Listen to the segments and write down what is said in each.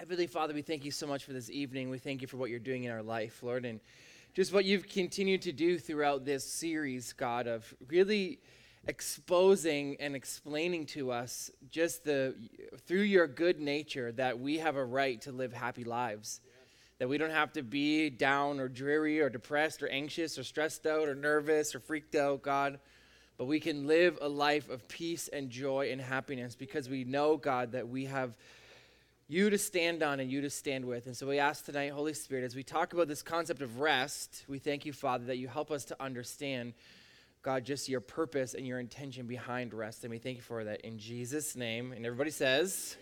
Heavenly Father, we thank you so much for this evening. We thank you for what you're doing in our life, Lord, and just what you've continued to do throughout this series, God, of really exposing and explaining to us just the through your good nature that we have a right to live happy lives. That we don't have to be down or dreary or depressed or anxious or stressed out or nervous or freaked out, God, but we can live a life of peace and joy and happiness because we know, God, that we have you to stand on and you to stand with. And so we ask tonight, Holy Spirit, as we talk about this concept of rest, we thank you, Father, that you help us to understand, God, just your purpose and your intention behind rest. And we thank you for that in Jesus' name. And everybody says,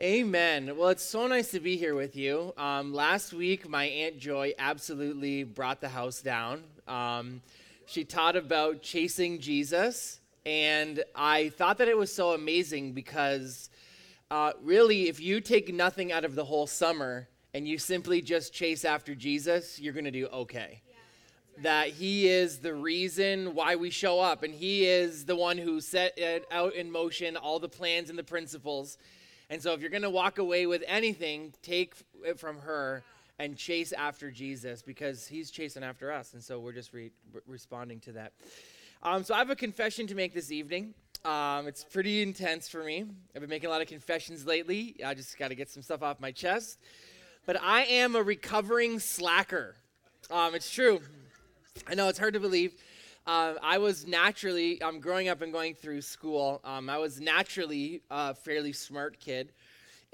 Amen. Well, it's so nice to be here with you. Um, last week, my Aunt Joy absolutely brought the house down. Um, she taught about chasing Jesus. And I thought that it was so amazing because uh, really, if you take nothing out of the whole summer and you simply just chase after Jesus, you're going to do okay. Yeah, That He is the reason why we show up, and He is the one who set it out in motion all the plans and the principles. And so, if you're going to walk away with anything, take it from her and chase after Jesus because He's chasing after us. And so, we're just re- responding to that. Um, so, I have a confession to make this evening. Um, it's pretty intense for me. I've been making a lot of confessions lately. I just got to get some stuff off my chest. But I am a recovering slacker. Um, it's true. I know it's hard to believe. Uh, I was naturally, I'm um, growing up and going through school. Um, I was naturally a fairly smart kid.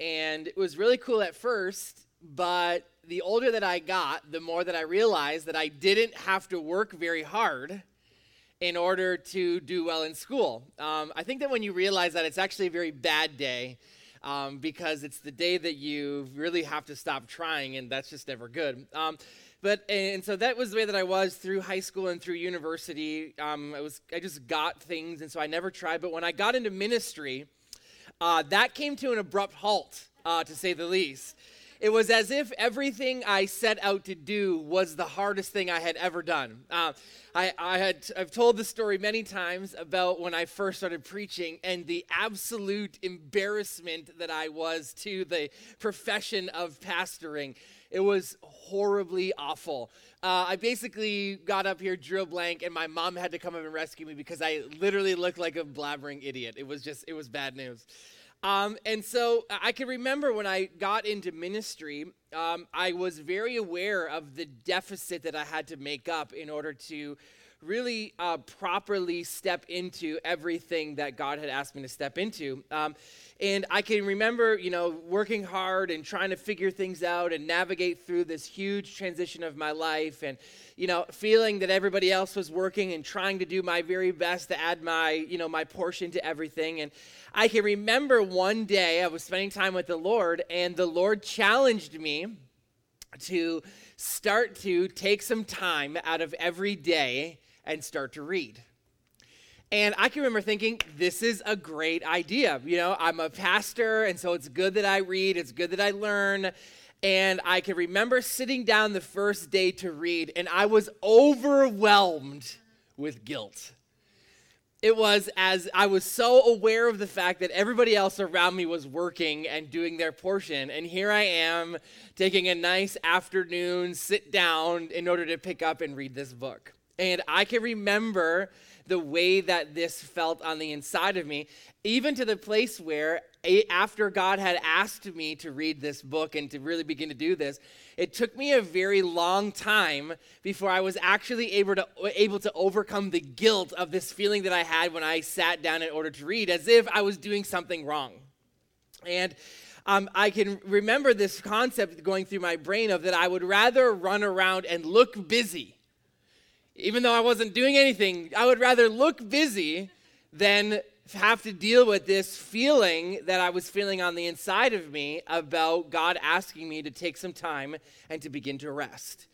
And it was really cool at first, but the older that I got, the more that I realized that I didn't have to work very hard in order to do well in school. Um, I think that when you realize that, it's actually a very bad day um, because it's the day that you really have to stop trying, and that's just never good. Um, but and so that was the way that I was through high school and through university. Um, I was I just got things, and so I never tried. But when I got into ministry, uh, that came to an abrupt halt, uh, to say the least. It was as if everything I set out to do was the hardest thing I had ever done. Uh, I, I had I've told the story many times about when I first started preaching and the absolute embarrassment that I was to the profession of pastoring. It was horribly awful. Uh, I basically got up here, drew a blank, and my mom had to come up and rescue me because I literally looked like a blabbering idiot. It was just, it was bad news. Um, and so I can remember when I got into ministry, um, I was very aware of the deficit that I had to make up in order to really uh, properly step into everything that God had asked me to step into. Um, and I can remember, you know, working hard and trying to figure things out and navigate through this huge transition of my life and, you know, feeling that everybody else was working and trying to do my very best to add my, you know, my portion to everything. And I can remember one day I was spending time with the Lord, and the Lord challenged me to start to take some time out of every day and start to read. And I can remember thinking, this is a great idea. You know, I'm a pastor, and so it's good that I read, it's good that I learn. And I can remember sitting down the first day to read, and I was overwhelmed with guilt it was as I was so aware of the fact that everybody else around me was working and doing their portion. And here I am taking a nice afternoon sit down in order to pick up and read this book. And I can remember the way that this felt on the inside of me, even to the place where, after God had asked me to read this book and to really begin to do this, it took me a very long time before I was actually able to, able to overcome the guilt of this feeling that I had when I sat down in order to read, as if I was doing something wrong. And um, I can remember this concept going through my brain of that I would rather run around and look busy even though I wasn't doing anything, I would rather look busy than have to deal with this feeling that I was feeling on the inside of me about God asking me to take some time and to begin to rest.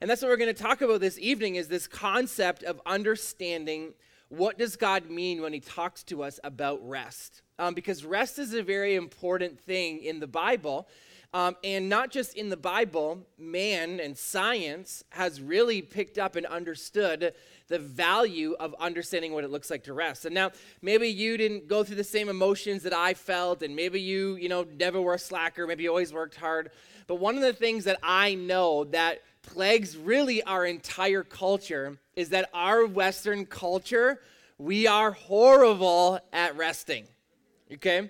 And that's what we're going to talk about this evening is this concept of understanding what does God mean when he talks to us about rest. um, because rest is a very important thing in the Bible. Um, and not just in the Bible, man and science has really picked up and understood the value of understanding what it looks like to rest. And now, maybe you didn't go through the same emotions that I felt, and maybe you, you know, never were a slacker, maybe you always worked hard. But one of the things that I know that plagues really our entire culture is that our Western culture, we are horrible at resting. Okay?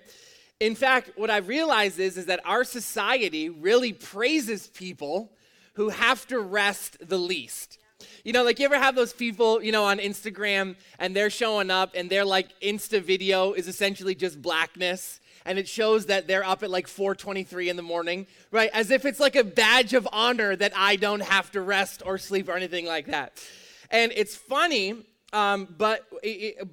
In fact, what I've realized is, is that our society really praises people who have to rest the least. You know, like you ever have those people, you know, on Instagram and they're showing up and their like Insta video is essentially just blackness and it shows that they're up at like 4:23 in the morning, right? As if it's like a badge of honor that I don't have to rest or sleep or anything like that. And it's funny um, but,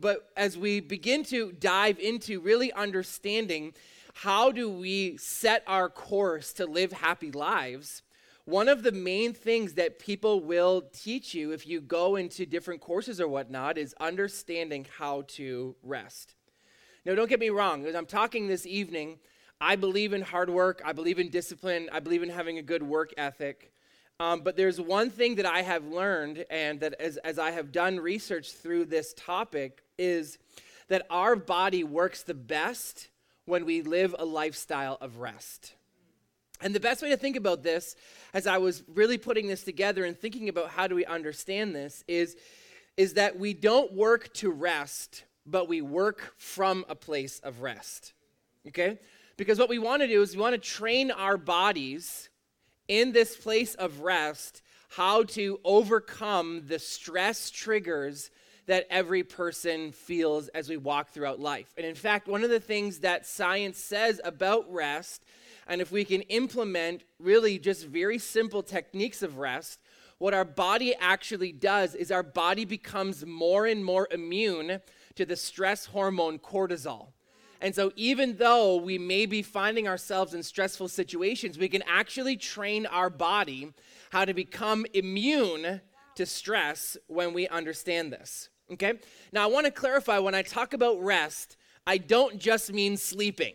but as we begin to dive into really understanding how do we set our course to live happy lives, one of the main things that people will teach you if you go into different courses or whatnot is understanding how to rest. Now, don't get me wrong, as I'm talking this evening, I believe in hard work, I believe in discipline, I believe in having a good work ethic. Um, but there's one thing that I have learned, and that as, as I have done research through this topic, is that our body works the best when we live a lifestyle of rest. And the best way to think about this, as I was really putting this together and thinking about how do we understand this, is, is that we don't work to rest, but we work from a place of rest. Okay? Because what we want to do is we want to train our bodies in this place of rest how to overcome the stress triggers that every person feels as we walk throughout life. And in fact, one of the things that science says about rest, and if we can implement really just very simple techniques of rest, what our body actually does is our body becomes more and more immune to the stress hormone cortisol. And so, even though we may be finding ourselves in stressful situations, we can actually train our body how to become immune to stress when we understand this. Okay? Now, I want to clarify when I talk about rest, I don't just mean sleeping.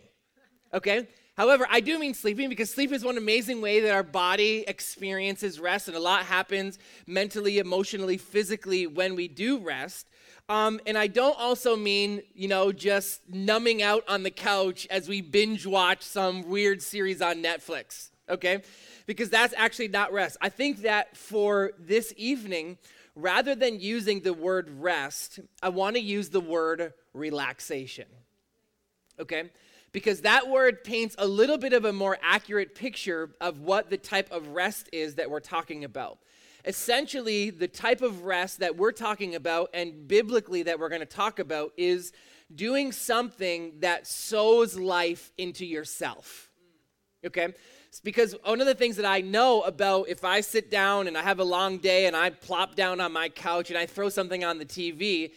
Okay? However, I do mean sleeping because sleep is one amazing way that our body experiences rest, and a lot happens mentally, emotionally, physically when we do rest. Um, and I don't also mean, you know, just numbing out on the couch as we binge watch some weird series on Netflix, okay? Because that's actually not rest. I think that for this evening, rather than using the word rest, I want to use the word relaxation, okay? Because that word paints a little bit of a more accurate picture of what the type of rest is that we're talking about essentially the type of rest that we're talking about and biblically that we're going to talk about is doing something that sows life into yourself. Okay? It's because one of the things that I know about if I sit down and I have a long day and I plop down on my couch and I throw something on the TV,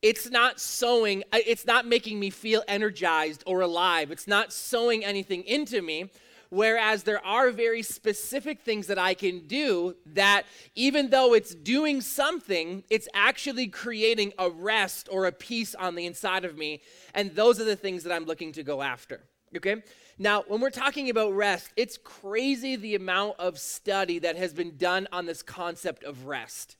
it's not sowing, uh, it's not making me feel energized or alive. It's not sowing anything into me Whereas there are very specific things that I can do that, even though it's doing something, it's actually creating a rest or a peace on the inside of me. And those are the things that I'm looking to go after. Okay? Now, when we're talking about rest, it's crazy the amount of study that has been done on this concept of rest.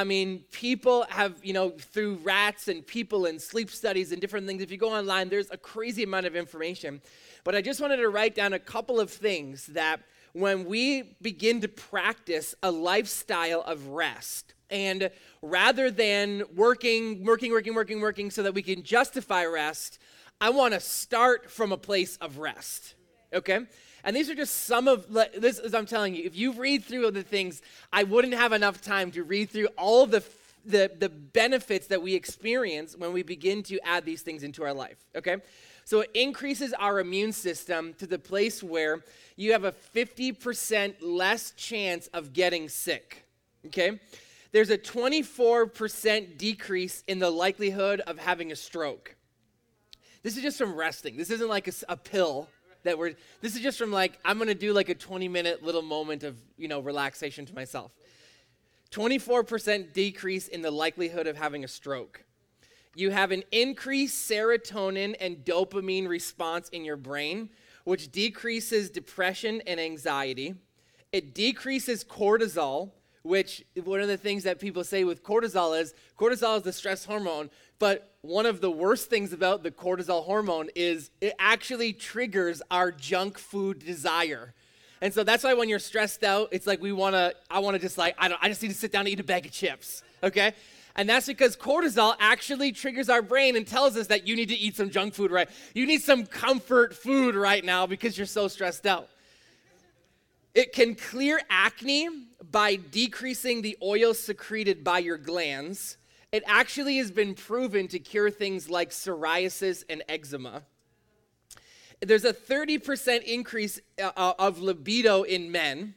I mean, people have, you know, through rats and people and sleep studies and different things, if you go online, there's a crazy amount of information. But I just wanted to write down a couple of things that when we begin to practice a lifestyle of rest, and rather than working, working, working, working, working so that we can justify rest, I want to start from a place of rest. Okay? And these are just some of this as I'm telling you, if you read through the things, I wouldn't have enough time to read through all the the, the benefits that we experience when we begin to add these things into our life. Okay? So it increases our immune system to the place where you have a 50% less chance of getting sick. Okay? There's a 24% decrease in the likelihood of having a stroke. This is just from resting. This isn't like a, a pill that we're this is just from like I'm to do like a 20 minute little moment of, you know, relaxation to myself. 24% decrease in the likelihood of having a stroke. you have an increased serotonin and dopamine response in your brain, which decreases depression and anxiety. It decreases cortisol, which one of the things that people say with cortisol is cortisol is the stress hormone, but one of the worst things about the cortisol hormone is it actually triggers our junk food desire. And so that's why when you're stressed out, it's like we want to I want to just like I don't I just need to sit down and eat a bag of chips, okay? And that's because cortisol actually triggers our brain and tells us that you need to eat some junk food right. You need some comfort food right now because you're so stressed out. It can clear acne by decreasing the oil secreted by your glands. It actually has been proven to cure things like psoriasis and eczema. There's a 30% increase uh, uh, of libido in men.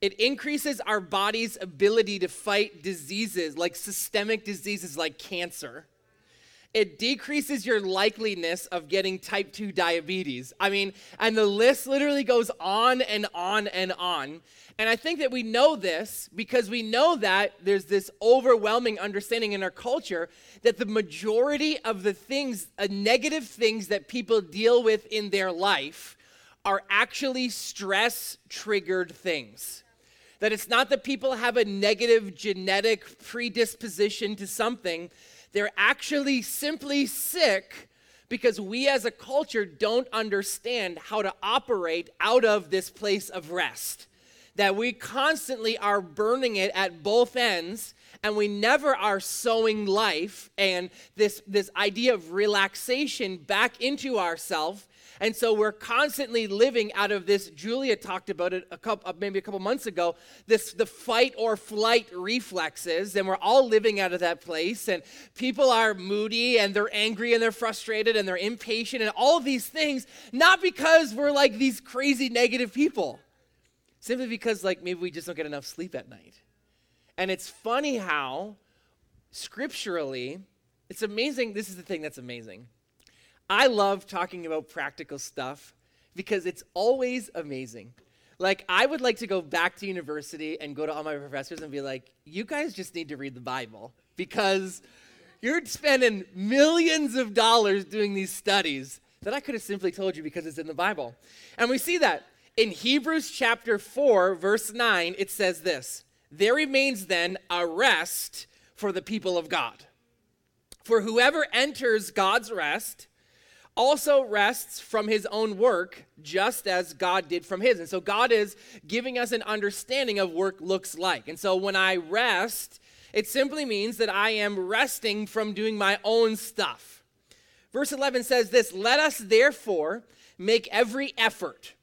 It increases our body's ability to fight diseases like systemic diseases like cancer. It decreases your likeliness of getting type 2 diabetes. I mean, and the list literally goes on and on and on. And I think that we know this because we know that there's this overwhelming understanding in our culture that the majority of the things, uh, negative things that people deal with in their life, are actually stress triggered things. That it's not that people have a negative genetic predisposition to something, they're actually simply sick because we as a culture don't understand how to operate out of this place of rest. That we constantly are burning it at both ends and we never are sowing life and this, this idea of relaxation back into ourselves and so we're constantly living out of this. Julia talked about it a couple, uh, maybe a couple months ago. This the fight or flight reflexes, and we're all living out of that place. And people are moody and they're angry and they're frustrated and they're impatient and all these things, not because we're like these crazy negative people, simply because like maybe we just don't get enough sleep at night. And it's funny how scripturally, it's amazing. This is the thing that's amazing I love talking about practical stuff because it's always amazing. Like, I would like to go back to university and go to all my professors and be like, you guys just need to read the Bible because you're spending millions of dollars doing these studies that I could have simply told you because it's in the Bible. And we see that in Hebrews chapter 4, verse 9, it says this There remains then a rest for the people of God. For whoever enters God's rest, also rests from his own work, just as God did from his. And so God is giving us an understanding of work looks like. And so when I rest, it simply means that I am resting from doing my own stuff. Verse 11 says this Let us therefore make every effort.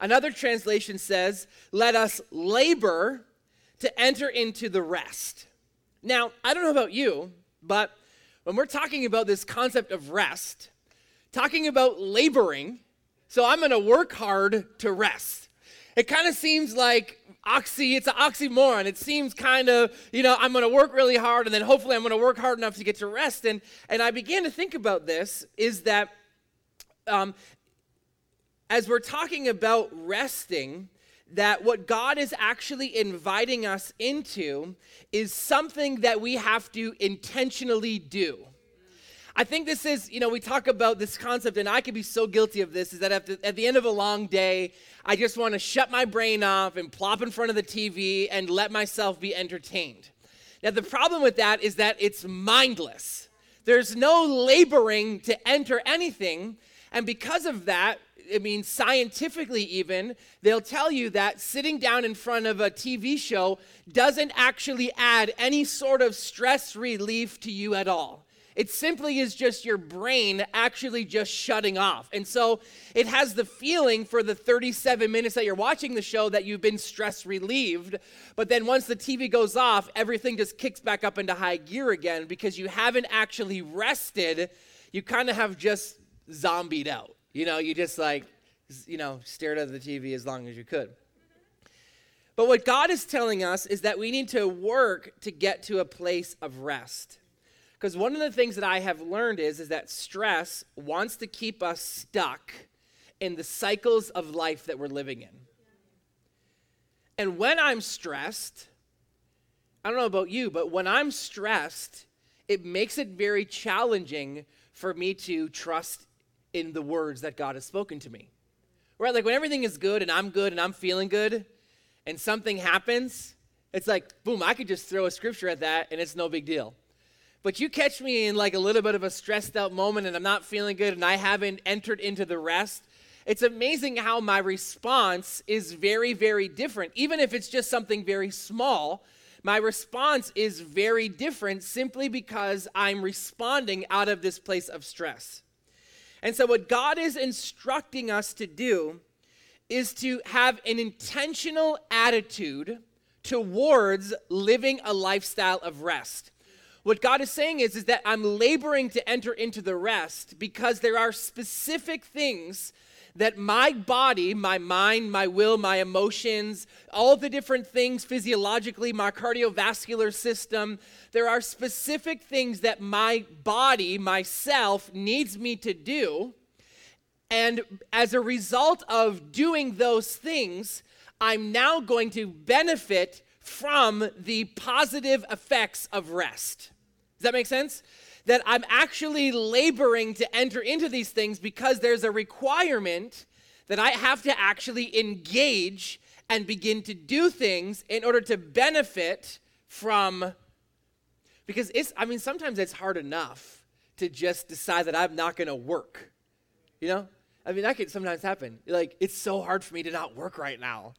Another translation says, Let us labor to enter into the rest. Now, I don't know about you, but when we're talking about this concept of rest, talking about laboring. So I'm going to work hard to rest. It kind of seems like oxy, it's an oxymoron. It seems kind of, you know, I'm going to work really hard and then hopefully I'm going to work hard enough to get to rest. And, and I began to think about this is that um, as we're talking about resting, that what God is actually inviting us into is something that we have to intentionally do. I think this is, you know, we talk about this concept, and I can be so guilty of this, is that at the, at the end of a long day, I just want to shut my brain off and plop in front of the TV and let myself be entertained. Now, the problem with that is that it's mindless. There's no laboring to enter anything. And because of that, I mean, scientifically, even, they'll tell you that sitting down in front of a TV show doesn't actually add any sort of stress relief to you at all. It simply is just your brain actually just shutting off. And so it has the feeling for the 37 minutes that you're watching the show that you've been stress relieved. But then once the TV goes off, everything just kicks back up into high gear again because you haven't actually rested. You kind of have just zombied out. You know, you just like, you know, stared at the TV as long as you could. But what God is telling us is that we need to work to get to a place of rest. Because one of the things that I have learned is, is that stress wants to keep us stuck in the cycles of life that we're living in. And when I'm stressed, I don't know about you, but when I'm stressed, it makes it very challenging for me to trust in the words that God has spoken to me. Right? Like when everything is good and I'm good and I'm feeling good and something happens, it's like, boom, I could just throw a scripture at that and it's no big deal. But you catch me in like a little bit of a stressed out moment and I'm not feeling good and I haven't entered into the rest. It's amazing how my response is very, very different. Even if it's just something very small, my response is very different simply because I'm responding out of this place of stress. And so, what God is instructing us to do is to have an intentional attitude towards living a lifestyle of rest. What God is saying is, is that I'm laboring to enter into the rest because there are specific things that my body, my mind, my will, my emotions, all the different things physiologically, my cardiovascular system, there are specific things that my body, myself, needs me to do. And as a result of doing those things, I'm now going to benefit from the positive effects of rest. That make sense? that I'm actually laboring to enter into these things because there's a requirement that I have to actually engage and begin to do things in order to benefit from because it's I mean sometimes it's hard enough to just decide that I'm not going to work. You know? I mean that can sometimes happen. Like it's so hard for me to not work right now.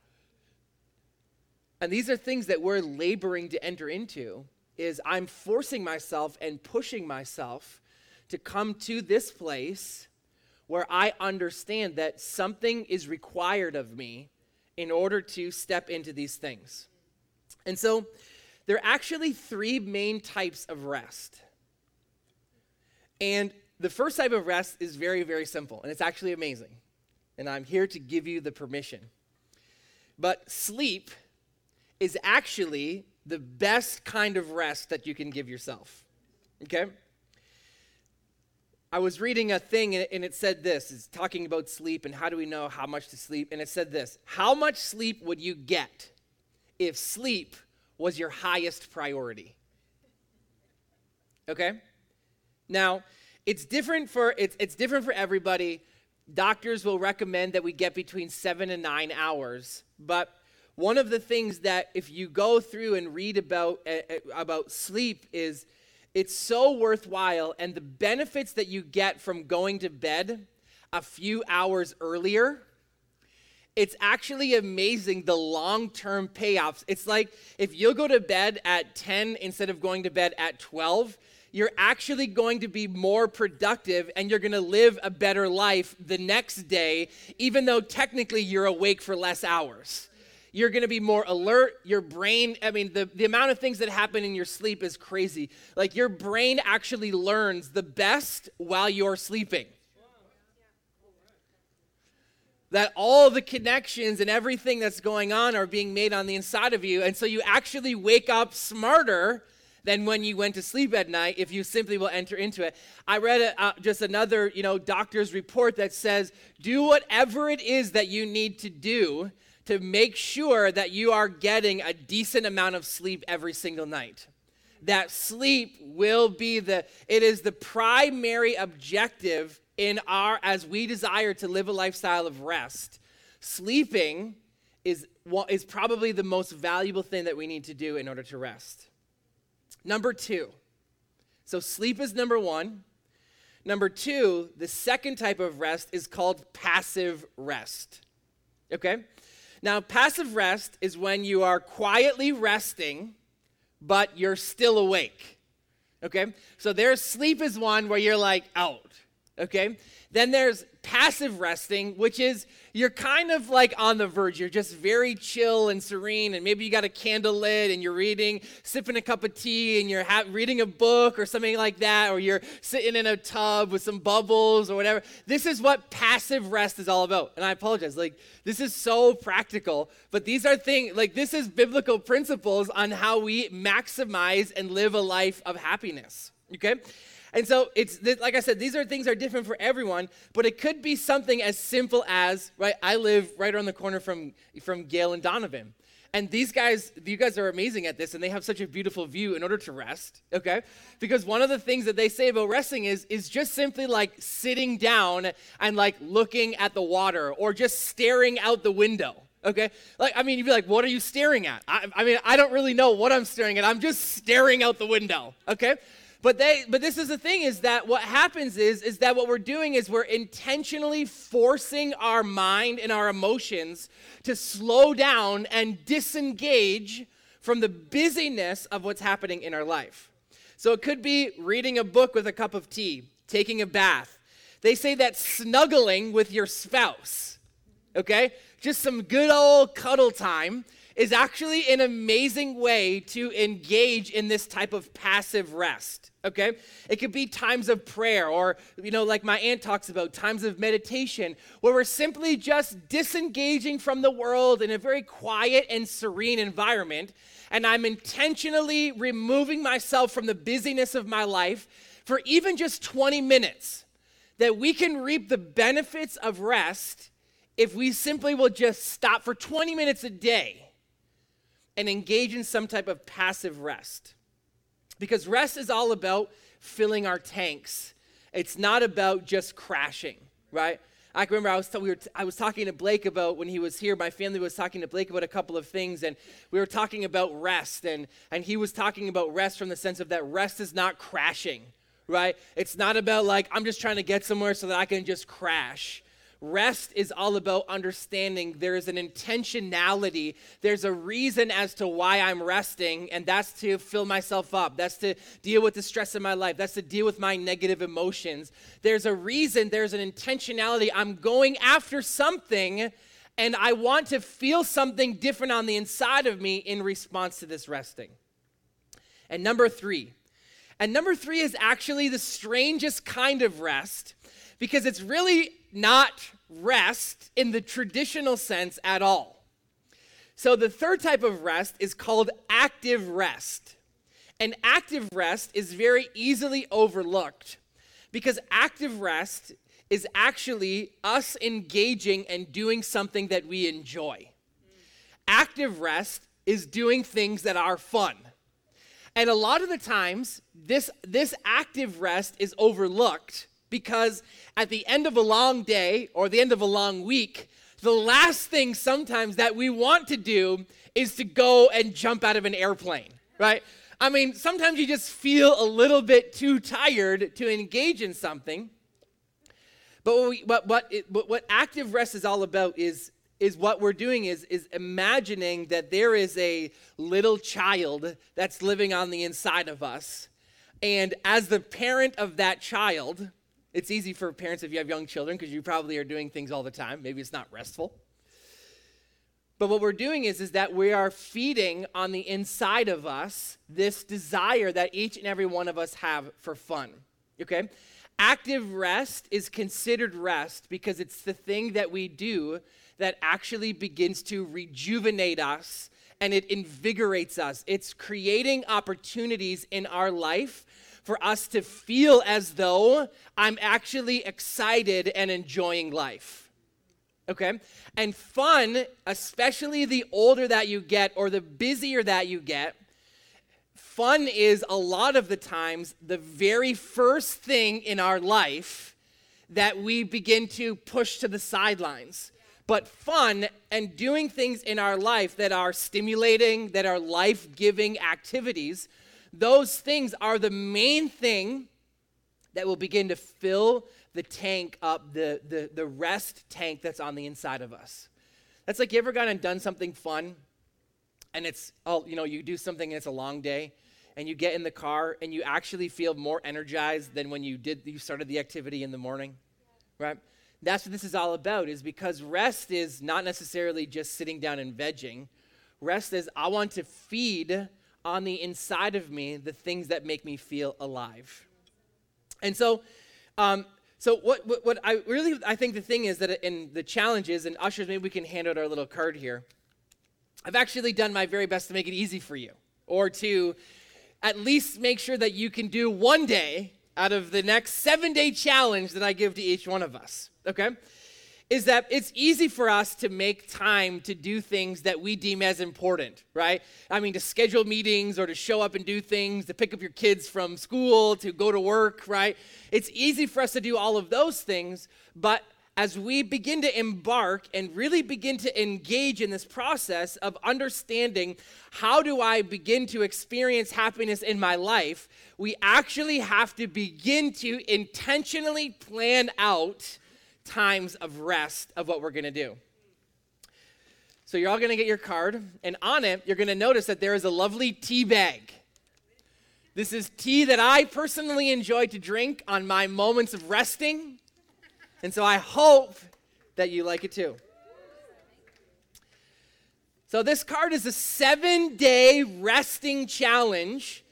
And these are things that we're laboring to enter into is I'm forcing myself and pushing myself to come to this place where I understand that something is required of me in order to step into these things. And so there are actually three main types of rest. And the first type of rest is very, very simple, and it's actually amazing. And I'm here to give you the permission. But sleep is actually the best kind of rest that you can give yourself. Okay? I was reading a thing and it said this it's talking about sleep and how do we know how much to sleep. And it said this How much sleep would you get if sleep was your highest priority? Okay? Now, it's different for it's, it's different for everybody. Doctors will recommend that we get between seven and nine hours, but one of the things that if you go through and read about uh, about sleep is it's so worthwhile and the benefits that you get from going to bed a few hours earlier it's actually amazing the long-term payoffs. It's like if you'll go to bed at 10 instead of going to bed at 12 you're actually going to be more productive and you're going to live a better life the next day even though technically you're awake for less hours you're going to be more alert. Your brain, I mean, the, the amount of things that happen in your sleep is crazy. Like your brain actually learns the best while you're sleeping. That all the connections and everything that's going on are being made on the inside of you. And so you actually wake up smarter than when you went to sleep at night if you simply will enter into it. I read a, uh, just another, you know, doctor's report that says do whatever it is that you need to do to make sure that you are getting a decent amount of sleep every single night. That sleep will be the, it is the primary objective in our, as we desire to live a lifestyle of rest. Sleeping is, is probably the most valuable thing that we need to do in order to rest. Number two, so sleep is number one. Number two, the second type of rest is called passive rest. Okay? Now, passive rest is when you are quietly resting, but you're still awake. Okay? So there's sleep is one where you're like out. Okay? Then there's passive resting, which is you're kind of like on the verge. You're just very chill and serene, and maybe you got a candle lit and you're reading, sipping a cup of tea, and you're ha- reading a book or something like that, or you're sitting in a tub with some bubbles or whatever. This is what passive rest is all about. And I apologize. Like, this is so practical, but these are things, like, this is biblical principles on how we maximize and live a life of happiness. Okay? And so it's like I said, these are things are different for everyone, but it could be something as simple as right. I live right around the corner from from Gail and Donovan, And these guys, you guys are amazing at this, and they have such a beautiful view in order to rest, okay? Because one of the things that they say about resting is, is just simply like sitting down and like looking at the water or just staring out the window, okay? Like, I mean, you'd be like, what are you staring at? I, I mean, I don't really know what I'm staring at. I'm just staring out the window, okay? But they but this is the thing is that what happens is is that what we're doing is we're intentionally forcing our mind and our emotions to slow down and disengage from the busyness of what's happening in our life. So it could be reading a book with a cup of tea, taking a bath. They say that snuggling with your spouse, okay? Just some good old cuddle time is actually an amazing way to engage in this type of passive rest okay? It could be times of prayer or you know like my aunt talks about times of meditation where we're simply just disengaging from the world in a very quiet and serene environment and i'm intentionally removing myself from the busyness of my life for even just 20 minutes that we can reap the benefits of rest if we simply will just stop for 20 minutes a day and engage in some type of passive rest. Because rest is all about filling our tanks. It's not about just crashing, right? I remember I was, we were, I was talking to Blake about when he was here. My family was talking to Blake about a couple of things, and we were talking about rest, and, and he was talking about rest from the sense of that rest is not crashing, right? It's not about like, I'm just trying to get somewhere so that I can just crash. Rest is all about understanding there is an intentionality. There's a reason as to why I'm resting, and that's to fill myself up. That's to deal with the stress in my life. That's to deal with my negative emotions. There's a reason, there's an intentionality. I'm going after something, and I want to feel something different on the inside of me in response to this resting. And number three, and number three is actually the strangest kind of rest because it's really not rest in the traditional sense at all. So, the third type of rest is called active rest. And active rest is very easily overlooked because active rest is actually us engaging and doing something that we enjoy. Active rest is doing things that are fun. And a lot of the times, this, this active rest is overlooked because at the end of a long day or the end of a long week, the last thing sometimes that we want to do is to go and jump out of an airplane, right? I mean, sometimes you just feel a little bit too tired to engage in something. But what, we, what, what, it, what active rest is all about is, is what we're doing is, is imagining that there is a little child that's living on the inside of us. And as the parent of that child, it's easy for parents if you have young children because you probably are doing things all the time. Maybe it's not restful. But what we're doing is, is that we are feeding on the inside of us this desire that each and every one of us have for fun. Okay? Active rest is considered rest because it's the thing that we do that actually begins to rejuvenate us and it invigorates us. It's creating opportunities in our life for us to feel as though I'm actually excited and enjoying life. Okay? And fun, especially the older that you get or the busier that you get, fun is a lot of the times the very first thing in our life that we begin to push to the sidelines. But fun and doing things in our life that are stimulating, that are life giving activities those things are the main thing that will begin to fill the tank up, the, the, the rest tank that's on the inside of us. That's like you ever gone and done something fun and it's, oh, you know, you do something and it's a long day and you get in the car and you actually feel more energized than when you did, you started the activity in the morning, right? That's what this is all about, is because rest is not necessarily just sitting down and vegging. Rest is, I want to feed on the inside of me the things that make me feel alive. And so, um, so what, what, what, I really I think the thing is that in the challenges and ushers, maybe we can hand out our little card here. I've actually done my very best to make it easy for you, or to at least make sure that you can do one day out of the next seven day challenge that I give to each one of us. Okay. Is that it's easy for us to make time to do things that we deem as important, right? I mean, to schedule meetings or to show up and do things, to pick up your kids from school, to go to work, right? It's easy for us to do all of those things, but as we begin to embark and really begin to engage in this process of understanding how do I begin to experience happiness in my life, we actually have to begin to intentionally plan out times of rest of what we're going to do. So you're all going to get your card, and on it, you're going to notice that there is a lovely tea bag. This is tea that I personally enjoy to drink on my moments of resting, and so I hope that you like it too. So, this card is a seven day resting challenge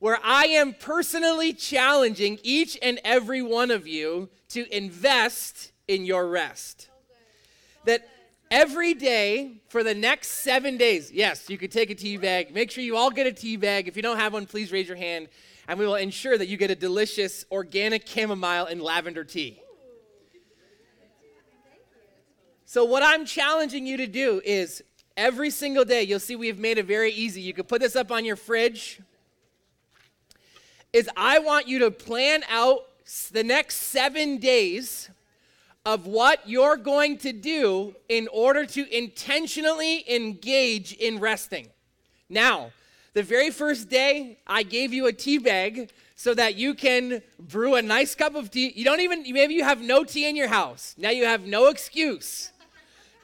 where I am personally challenging each and every one of you to invest in your rest. That every day for the next seven days, yes, you could take a tea bag. Make sure you all get a tea bag. If you don't have one, please raise your hand, and we will ensure that you get a delicious organic chamomile and lavender tea. So, what I'm challenging you to do is every single day, you'll see we've made it very easy. You can put this up on your fridge. Is I want you to plan out the next seven days of what you're going to do in order to intentionally engage in resting. Now, the very first day, I gave you a tea bag so that you can brew a nice cup of tea. You don't even, maybe you have no tea in your house. Now you have no excuse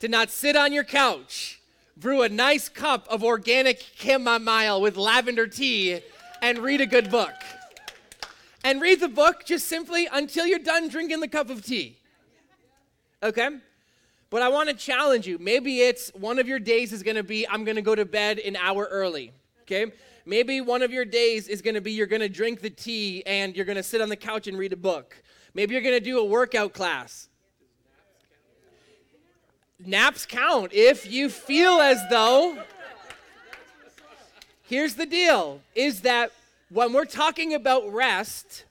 to not sit on your couch, brew a nice cup of organic chamomile with lavender tea, and read a good book. And read the book just simply until you're done drinking the cup of tea. Okay? But I want to challenge you. Maybe it's one of your days is going to be I'm going to go to bed an hour early. Okay? Maybe one of your days is going to be you're going to drink the tea and you're going to sit on the couch and read a book. Maybe you're going to do a workout class. Naps count if you feel as though. Here's the deal is that when we're talking about rest,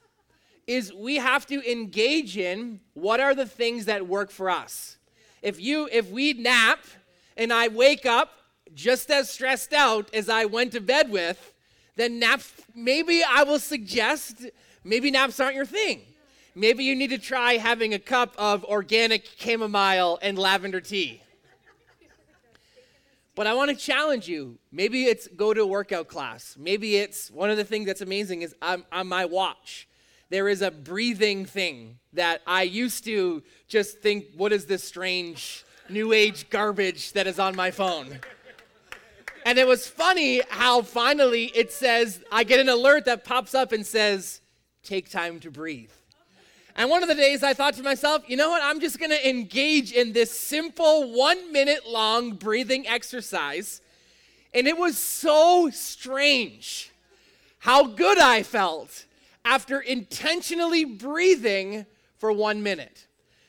is we have to engage in what are the things that work for us. If you if we nap and I wake up just as stressed out as I went to bed with, then naps maybe I will suggest maybe naps aren't your thing. Maybe you need to try having a cup of organic chamomile and lavender tea. But I want to challenge you. Maybe it's go to a workout class. Maybe it's one of the things that's amazing is I'm on my watch there is a breathing thing that I used to just think, what is this strange new age garbage that is on my phone? And it was funny how finally it says, I get an alert that pops up and says, take time to breathe. And one of the days I thought to myself, you know what? I'm just going to engage in this simple one minute long breathing exercise. And it was so strange how good I felt after intentionally breathing for one minute.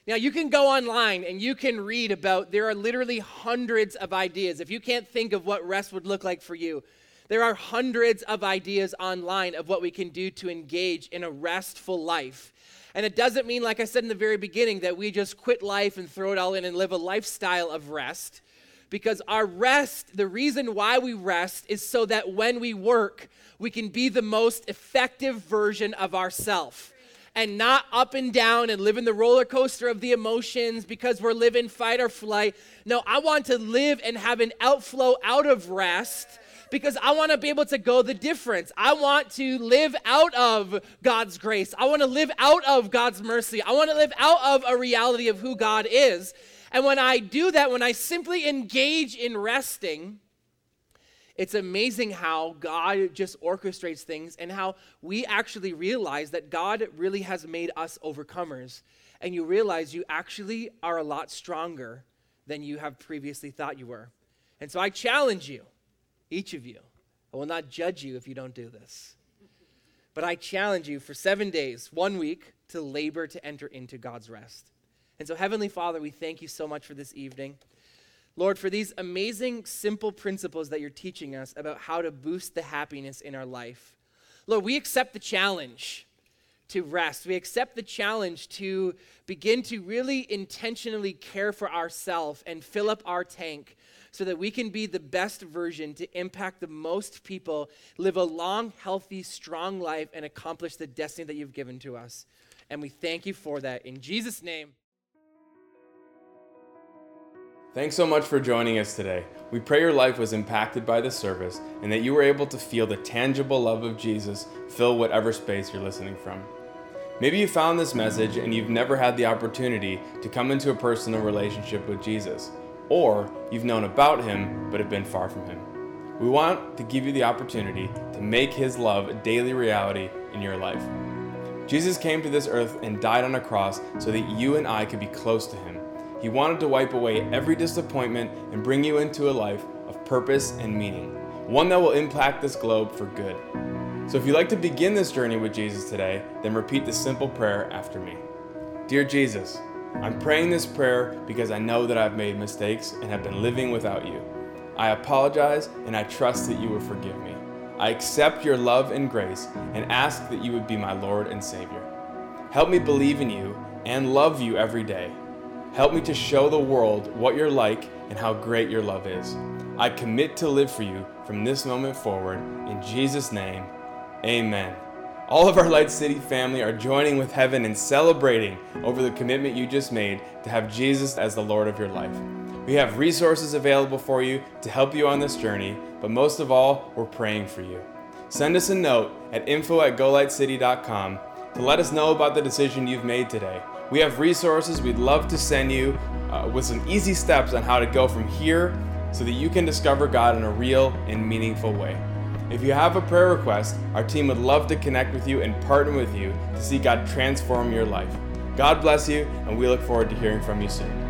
Now, you can go online and you can read about, there are literally hundreds of ideas. If you can't think of what rest would look like for you, there are hundreds of ideas online of what we can do to engage in a restful life. And it doesn't mean, like I said in the very beginning, that we just quit life and throw it all in and live a lifestyle of rest. Because our rest, the reason why we rest is so that when we work, we can be the most effective version of ourself and not up and down and live in the roller coaster of the emotions because we're living fight or flight. No, I want to live and have an outflow out of rest because I want to be able to go the difference. I want to live out of God's grace. I want to live out of God's mercy. I want to live out of a reality of who God is. And when I do that, when I simply engage in resting, it's amazing how God just orchestrates things and how we actually realize that God really has made us overcomers. And you realize you actually are a lot stronger than you have previously thought you were. And so I challenge you, each of you. I will not judge you if you don't do this. But I challenge you for seven days, one week, to labor to enter into God's rest. And so, Heavenly Father, we thank you so much for this evening. Lord, for these amazing, simple principles that you're teaching us about how to boost the happiness in our life. Lord, we accept the challenge to rest. We accept the challenge to begin to really intentionally care for ourselves and fill up our tank so that we can be the best version to impact the most people, live a long, healthy, strong life, and accomplish the destiny that you've given to us. And we thank you for that. In Jesus' name. Thanks so much for joining us today. We pray your life was impacted by the service and that you were able to feel the tangible love of Jesus fill whatever space you're listening from. Maybe you found this message and you've never had the opportunity to come into a personal relationship with Jesus, or you've known about him but have been far from him. We want to give you the opportunity to make his love a daily reality in your life. Jesus came to this earth and died on a cross so that you and I could be close to him he wanted to wipe away every disappointment and bring you into a life of purpose and meaning, one that will impact this globe for good. So if you'd like to begin this journey with Jesus today, then repeat this simple prayer after me. Dear Jesus, I'm praying this prayer because I know that I've made mistakes and have been living without you. I apologize and I trust that you will forgive me. I accept your love and grace and ask that you would be my Lord and Savior. Help me believe in you and love you every day. Help me to show the world what you're like and how great your love is. I commit to live for you from this moment forward. In Jesus' name, amen. All of our Light City family are joining with heaven and celebrating over the commitment you just made to have Jesus as the Lord of your life. We have resources available for you to help you on this journey, but most of all, we're praying for you. Send us a note at info at golightcity.com to let us know about the decision you've made today. We have resources we'd love to send you uh, with some easy steps on how to go from here so that you can discover God in a real and meaningful way. If you have a prayer request, our team would love to connect with you and partner with you to see God transform your life. God bless you, and we look forward to hearing from you soon.